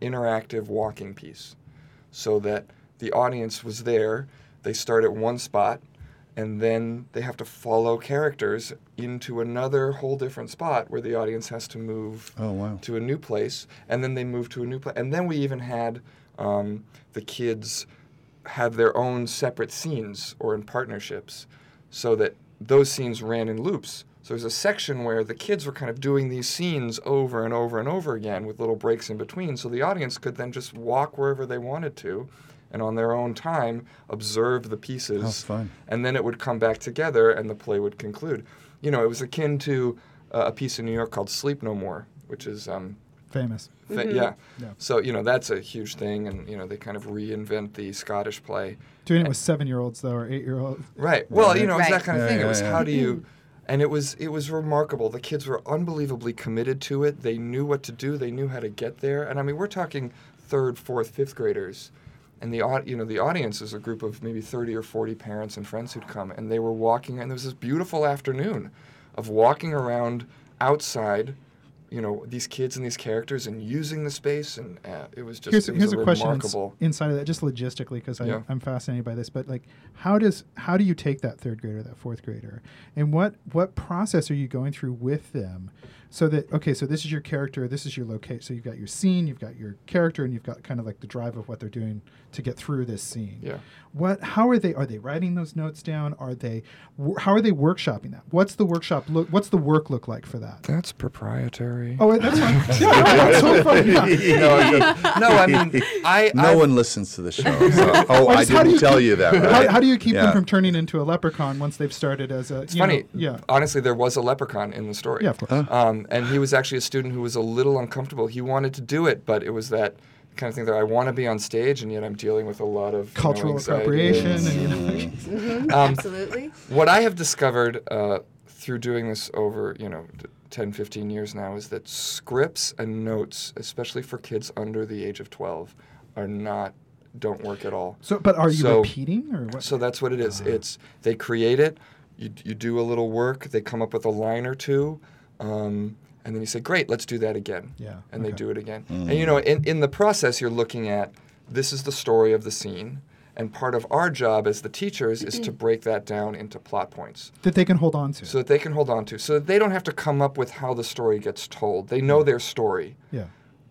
interactive walking piece so that the audience was there they start at one spot and then they have to follow characters into another whole different spot where the audience has to move Oh, wow. to a new place and then they move to a new place and then we even had um, the kids have their own separate scenes or in partnerships so that those scenes ran in loops so there's a section where the kids were kind of doing these scenes over and over and over again with little breaks in between so the audience could then just walk wherever they wanted to and on their own time observe the pieces How fun. and then it would come back together and the play would conclude you know it was akin to uh, a piece in new york called sleep no more which is um, Famous. fa- yeah. Yeah. so you know that's a huge thing and you know they kind of reinvent the scottish play Doing it with seven year olds though, or eight year olds. Right. Well, you know, it's Right. that kind of Yeah, thing. yeah, it was yeah. how do you, and it was it was remarkable. The kids were unbelievably committed to it. They knew what to do. They knew how to get there. And I mean, we're talking third, fourth, fifth graders, and the you know the audience is a group of maybe thirty or forty parents and friends who'd come, and they were walking, and there was this beautiful afternoon of walking around outside. You know these kids and these characters, and using the space, and uh, it was just here's it was here's a a question ins- inside of that, just logistically, because Yeah. I'm fascinated by this. But like, how does how do you take that third grader, that fourth grader, and what what process are you going through with them, so that okay, so this is your character, this is your location. So you've got your scene, you've got your character, and you've got kind of like the drive of what they're doing to get through this scene. Yeah. What? How are they? Are they writing those notes down? Are they? wh- How are they workshopping that? What's the workshop look? What's the work look like for that? That's proprietary. Oh, that's fine. *laughs* yeah, that's so funny. Yeah. no, I'm just- no, I mean, I *laughs* No I've- one listens to the show. So, *laughs* oh, I just how didn't you tell keep- you that. How, Right? how do you keep Yeah. them from turning into a leprechaun once they've started as a? It's you know- funny. yeah. Honestly, there was a leprechaun in the story. Yeah, of course. Um, and he was actually a student who was a little uncomfortable. He wanted to do it, but it was that kind of thing that I want to be on stage, and yet I'm dealing with a lot of you know, Cultural anxiety appropriation, and- and you know. Mhm, Um, absolutely. What I have discovered uh, through doing this over, you know, t- 10, 15 years now is that scripts and notes, especially for kids under the age of 12, are not, don't work at all. So, but are you So- repeating or what? So that's what it is. It's they create it, you, you do a little work, they come up with a line or two, um, and then you say, "Great, let's do that again." Yeah, And they do it again. And you know, in in the process, you're looking at this is the story of the scene, and part of our job as the teachers is to break that down into plot points that they can hold on to. so that they can hold on to, so that they don't have to come up with how the story gets told. They know their story. yeah.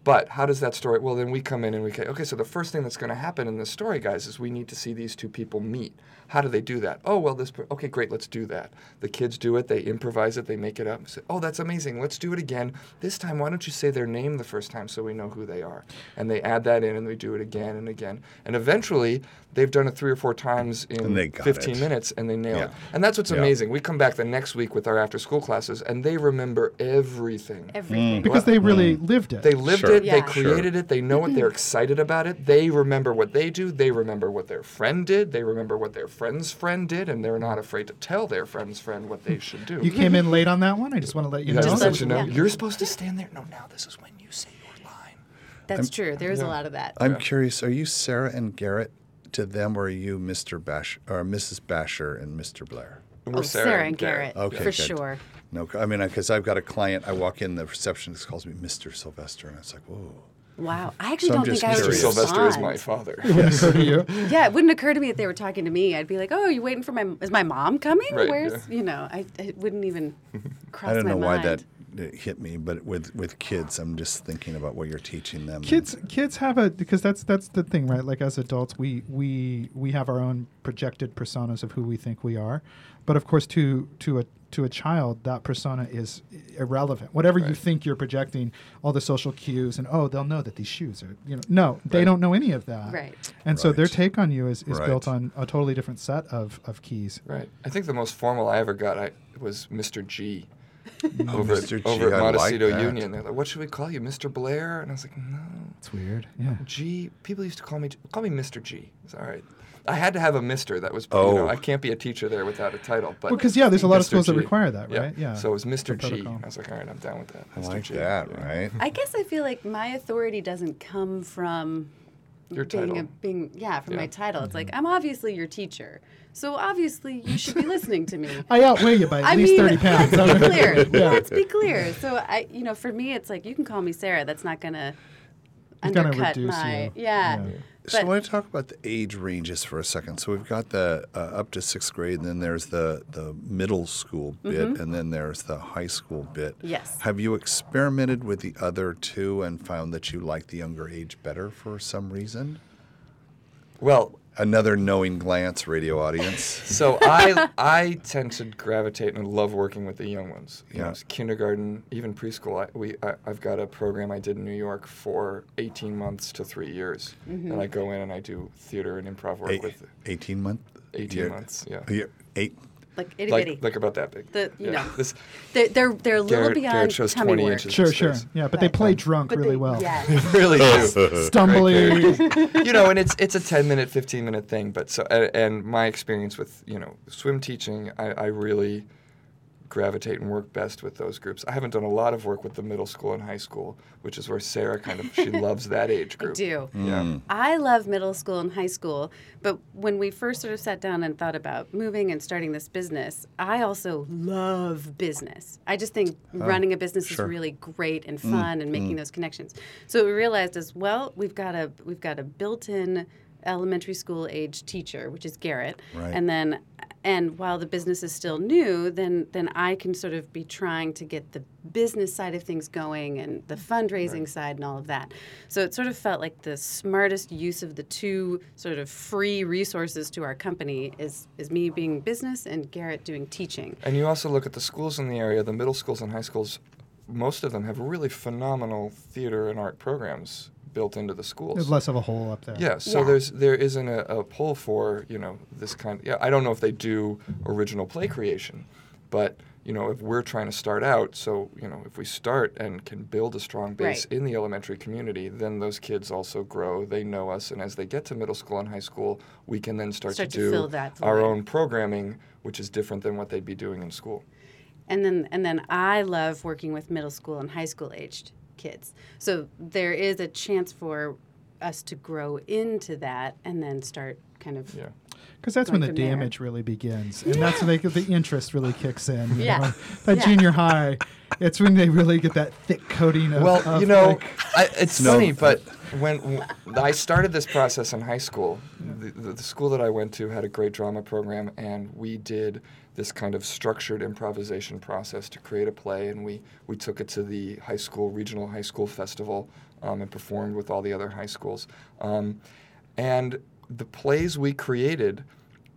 But how does that story? Well, then we come in and we say, okay, so the first thing that's going to happen in this story, guys, is we need to see these two people meet. How do they do that? Oh, well, this. Per- okay, great, let's do that. The kids do it. They improvise it. They make it up. Say, oh, that's amazing. Let's do it again. This time, why don't you say their name the first time so we know who they are? And they add that in, and we do it again and again. And eventually, they've done it three or four times in And they got 15 it. minutes, and they nail it. And that's what's Yeah. amazing. We come back the next week with our after-school classes, and they remember everything. Everything. Mm. Because they mm. really lived it. They lived Sure. it. Yeah. They created it. They know what they're *clears throat* excited about it. They remember what they do. They remember what their friend did. They remember what their friend's friend did, and they're not afraid to tell their friend's friend what they should do. you came in late on that one. I just want to let you Yeah, know. just let let you know. yeah. You're supposed to stand there. No, now this is when you say your line. That's true. There is a lot of that. I'm Yeah. curious. Are you Sarah and Garrett to them, or are you Mr. Bash or Mrs. Basher and Mr. Blair? We're oh, Sarah, and Garrett, Okay, for good. sure. No, I mean, because I've got a client. I walk in, the receptionist calls me Mr. Sylvester, and it's like, whoa. Wow. I actually So don't just think I would Mr. curious. Sylvester is my father. Wouldn't occur to you. Yeah, it wouldn't occur to me if they were talking to me. I'd be like, "Oh, you waiting for my? Is my mom coming? Right, Where's you know? I it wouldn't even *laughs* cross I don't my know why mind. that that hit me, but with with kids, I'm just thinking about what you're teaching them. kids kids have a because that's that's the thing right like as adults we we we have our own projected personas of who we think we are but of course to to a to a child that persona is irrelevant whatever you think you're projecting all the social cues and oh they'll know that these shoes are you know no they Right. don't know any of that Right. and so their take on you is, is built on a totally different set of, of keys Right. I think the most formal I ever got I, was Mr. G. Mm-hmm. over Mr. at, G, over at I like Montecito. Union. They're like, "What should we call you, Mr. Blair?" And I was like, "No, it's weird yeah G. People used to call me call me Mr. G. It's all right. I had to have a Mister. That was you Oh. know I can't be a teacher there without a title. But well because yeah there's a lot of Mr. schools that require that right yeah So it was Mr. The G. protocol. I was like, all right, I'm down with that. I Mr. like G. that, Yeah. right? I guess I feel like my authority doesn't come from Your being title. a being yeah from my title. It's Mm-hmm. like I'm obviously your teacher, so obviously you should be listening to me. *laughs* I outweigh you by at I least mean, thirty pounds. let's be clear. *laughs* yeah. Let's be clear. So I, you know, for me, it's like you can call me Sarah. That's not gonna undercut reduce my you. yeah. Yeah. So I But- want to talk about the age ranges for a second. So we've got the uh, up to sixth grade, and then there's the the middle school bit, and then there's the high school bit. Mm-hmm. Yes. Have you experimented with the other two and found that you like the younger age better for some reason? Well, Another knowing glance, radio audience. *laughs* so I I tend to gravitate and love working with the young ones. You Yeah. know, kindergarten, even preschool. I, we I, I've got a program I did in New York for 18 months to three years, mm-hmm. and I go in and I do theater and improv work Eight, with 18 month? 18 year- months. Yeah, year- eight. Like itty like bitty. like about that big. The- you yeah. know. This they're they're they're a little Garrett- beyond Garrett shows tummy 20 work. inches. Sure, sure. Yeah, but they play um, drunk But really they- well. Yeah. *laughs* really do. *laughs* Stumbly. *laughs* you know, and it's it's a 10 minute, 15 minute thing. But so, and, and my experience with you know swim teaching, I, I really gravitate and work best with those groups. I haven't done a lot of work with the middle school and high school, which is where Sarah kind of she *laughs* loves that age group. I do. Yeah. Hmm. I love middle school and high school, but when we first sort of sat down and thought about moving and starting this business, I also love business. I just think oh, running a business sure. is really great and hmm. fun and hmm. making those connections. So what we realized as well, we've got a we've got a built-in elementary school age teacher, which is Garrett, Right. and then and while the business is still new, then then I can sort of be trying to get the business side of things going and the fundraising side and all of that. So it sort of felt like the smartest use of the two sort of free resources to our company is is me being business and Garrett doing teaching. And you also look at the schools in the area, the middle schools and high schools. Most of them have really phenomenal theater and art programs built into the schools. There's less of a hole up there. Yeah, so Yeah. there's there isn't a, a pull for you know this kind. yeah, I don't know if they do original play creation, but you know if we're trying to start out, so you know if we start and can build a strong base Right. in the elementary community, then those kids also grow. They know us, and as they get to middle school and high school, we can then start, Start to to do that our void. own programming, which is different than what they'd be doing in school. And then and then I love working with middle school and high school aged kids. So there is a chance for us to grow into that and then start kind of Yeah. Because that's when the from there. damage really begins, and that's when they, the interest really kicks in. you Yeah. know? that Yeah. junior high, it's when they really get that thick coating of. Well, of, you know, like- I, it's No. funny, but when I started this process in high school, the, the, school that I went to had a great drama program, and we did this kind of structured improvisation process to create a play, and we, we took it to the high school, regional high school festival, um, and performed with all the other high schools. Um, and the plays we created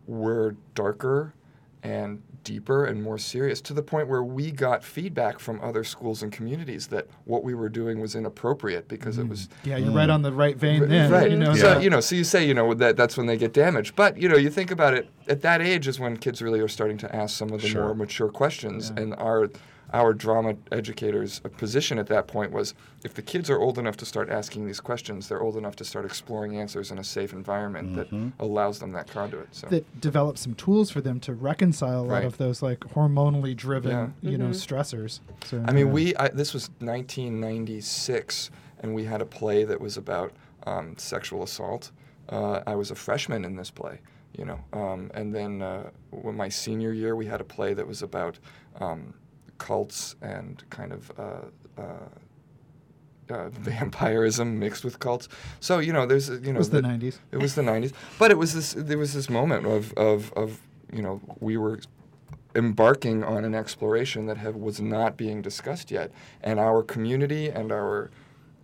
were darker and deeper and more serious to the point where we got feedback from other schools and communities that what we were doing was inappropriate because it was mm. yeah, you're right on the right vein then. right. You know, so you know, so you say you know that that's when they get damaged, but you know, you think about it. At that age is when kids really are starting to ask some of the Sure. more mature questions, Yeah. and our our drama educators' position at that point was if the kids are old enough to start asking these questions, they're old enough to start exploring answers in a safe environment that allows them that conduit. So that develops some tools for them to reconcile a lot Right. of those like hormonally driven, Yeah. you know, stressors. So, I mean, yeah. we I, this was 1996, and we had a play that was about um, sexual assault. Uh, I was a freshman in this play, you know, um, and then uh, when my senior year, we had a play that was about um, cults and kind of. Uh, uh, uh, *laughs* vampirism mixed with cults. So you know, there's you know it was the the- 90s. it was the 90s, but it was this. There was this moment of of, of you know we were embarking on an exploration that have, was not being discussed yet, and our community and our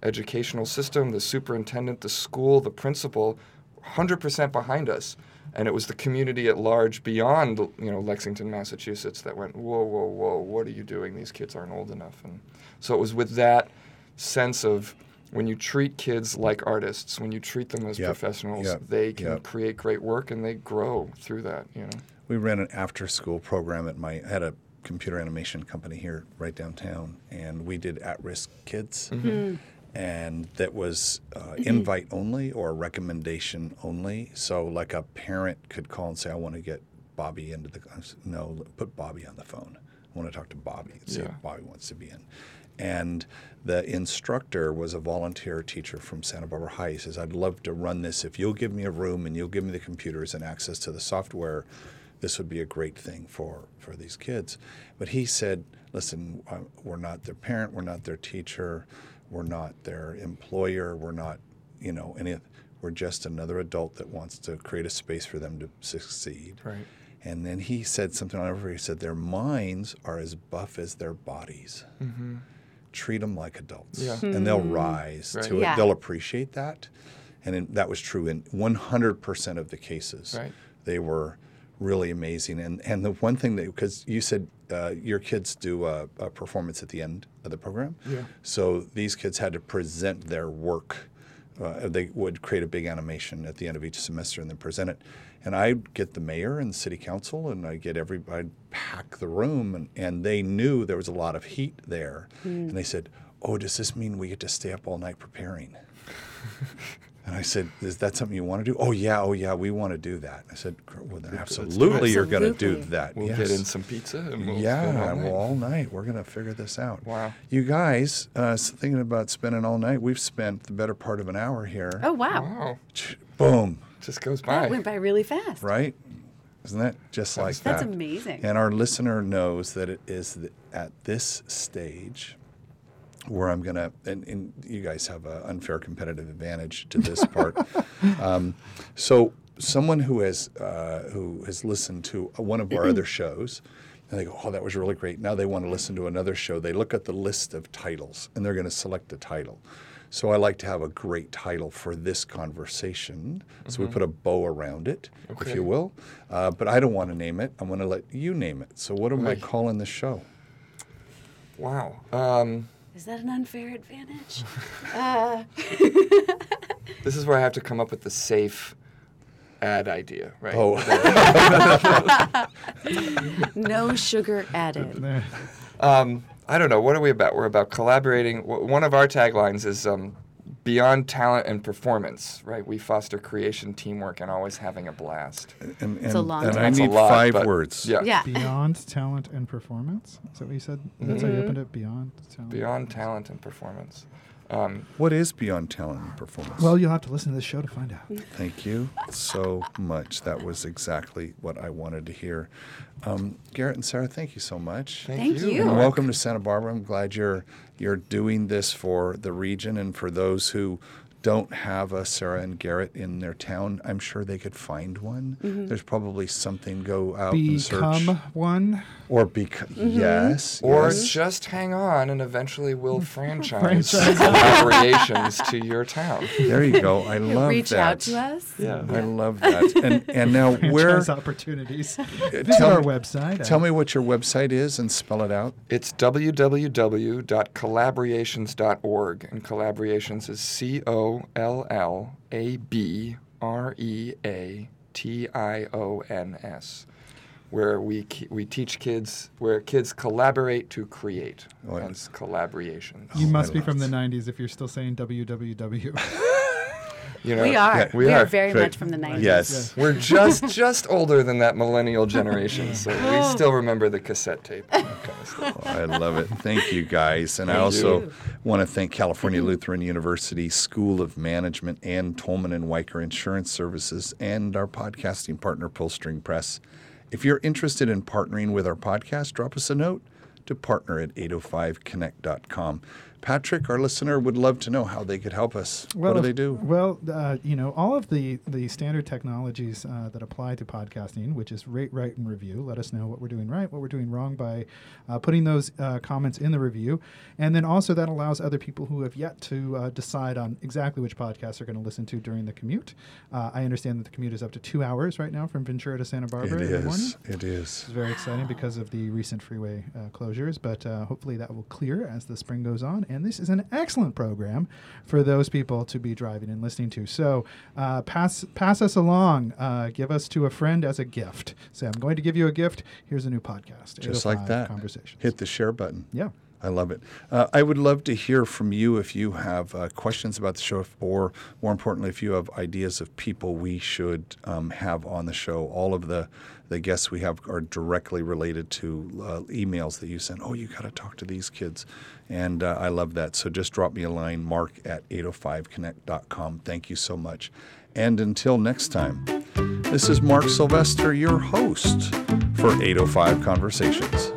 educational system, the superintendent, the school, the principal, 100% behind us. And it was the community at large beyond, you know, Lexington, Massachusetts that went, whoa, whoa, whoa, what are you doing? These kids aren't old enough. And so it was with that sense of when you treat kids like artists, when you treat them as Yep, professionals, yep, they can yep. create great work and they grow through that, you know. We ran an after-school program at my. I had a computer animation company here right downtown, and we did at-risk kids, mm-hmm. hmm. And that was uh, invite only or recommendation only. So, like a parent could call and say, "I want to get Bobby into the." No, put Bobby on the phone. I want to talk to Bobby and see Yeah. if Bobby wants to be in. And the instructor was a volunteer teacher from Santa Barbara High. He says, I'd love to run this. If you'll give me a room and you'll give me the computers and access to the software, this would be a great thing for, for these kids. But he said, listen, uh, we're not their parent, we're not their teacher, we're not their employer, we're not, you know, any. We're just another adult that wants to create a space for them to succeed. Right. And then he said something on over. He said their minds are as buff as their bodies. Mm-hmm. Treat them like adults, Yeah. and they'll hmm. rise Right. to Yeah. it. They'll appreciate that, and in, that was true in 100% of the cases. Right. They were really amazing. And and the one thing that because you said uh, your kids do a, a performance at the end of the program, Yeah. so these kids had to present their work. Uh, they would create a big animation at the end of each semester and then present it. And I'd get the mayor and the city council, and I'd get every, I'd pack the room, and, and they knew there was a lot of heat there. And they said, "Oh, does this mean we get to stay up all night preparing?" *laughs* And I said, "Is that something you want to do?" "Oh yeah, oh yeah, we want to do that." I said, "Well, then let's do it." absolutely, you're going to do that." We'll yes. get in some pizza and we'll yeah, spend all well, night. all night. We're going to figure this out. Wow. You guys, uh, thinking about spending all night, we've spent the better part of an hour here. Oh wow, Wow. Boom. Just goes that by. went by really fast. Right? Isn't that just like that? That's amazing. And our listener knows that it is th- at this stage where I'm going to, and, and you guys have an unfair competitive advantage to this *laughs* part. um, so, someone who has uh, who has listened to one of our other *clears throat* shows, and they go, "Oh, that was really great." Now they want to listen to another show. They look at the list of titles, and they're going to select a title. So I like to have a great title for this conversation. So we put a bow around it, if you will. Uh, but I don't want to name it. I'm going to let you name it. So what am I calling the show? Wow. Um, Is that an unfair advantage? *laughs* uh, *laughs* this is where I have to come up with the safe ad idea, right? Oh, *laughs* no sugar added. Um, I don't know. What are we about? We're about collaborating. One of our taglines is um, beyond talent and performance, right? We foster creation, teamwork, and always having a blast. and, It's a and- long and I title. That's a need lot, five but- words. Yeah. Yeah. Beyond talent and performance. Is that what you said? That's how you mm-hmm. opened it. Beyond talent. Beyond talent and performance. Um, What is beyond talent and performance? Well, you'll have to listen to this show to find out. *laughs* Thank you so much. That was exactly what I wanted to hear. Um, Garrett and Sarah, thank you so much. thank, Thank you. And welcome to Santa Barbara. I'm glad you're you're doing this for the region and for those who don't have a Sarah and Garrett in their town. I'm sure they could find one. Mm-hmm. There's probably something. Go out and search. Become search one. or become mm-hmm. yes Or yes. just hang on and eventually we'll *laughs* franchise Franchise. collaborations to your town. there you go. I *laughs* love Reach that. Reach out to us. Yeah. I love that. And and now *laughs* where? Franchise opportunities. Uh, Visit tell our me- website. Tell me what your website is and spell it out. It's www.collaborations.org, and collaborations is C O L L A B R E A T I O N S, where we we teach kids where kids collaborate to create. Oh, yeah. Hence collaborations. You Oh, must be love from the 90s if you're still saying www. *laughs* You know, We are. Yeah, we we, are. are. very Right. much from the 90s. Yes. We're just just older than that millennial generation, so we oh. still remember the cassette tape. kind of stuff. Oh, I love it. Thank you, guys. And I also you. want to thank California Lutheran University School of Management and Tolman and Wiker Insurance Services and our podcasting partner, Pullstring Press. If you're interested in partnering with our podcast, drop us a note to partner at 805connect.com. Patrick, our listener, would love to know how they could help us. what do if- they do? Well, uh, you know, all of the the standard technologies uh, that apply to podcasting, which is rate, write, and review. Let us know what we're doing right, what we're doing wrong by uh, putting those uh, comments in the review, and then also that allows other people who have yet to uh, decide on exactly which podcasts they're going to listen to during the commute. Uh, I understand that the commute is up to two hours right now from Ventura to Santa Barbara It in the morning. is. It is. It's very exciting because of the recent freeway uh, closures, but uh, hopefully that will clear as the spring goes on. And this is an excellent program for those people to be driving and listening to. So uh, pass pass us along. Uh, give us to a friend as a gift. Say, I'm going to give you a gift. Here's a new podcast. Just like that. Conversations. Hit the share button. Yeah. I love it. Uh, I would love to hear from you if you have uh, questions about the show, or more importantly, if you have ideas of people we should um, have on the show. All of the the guests we have are directly related to uh, emails that you send. Oh, you got to talk to these kids, and uh, I love that. So just drop me a line, mark at 805connect.com. Thank you so much. And until next time, this is Mark Sylvester, your host for 805 Conversations.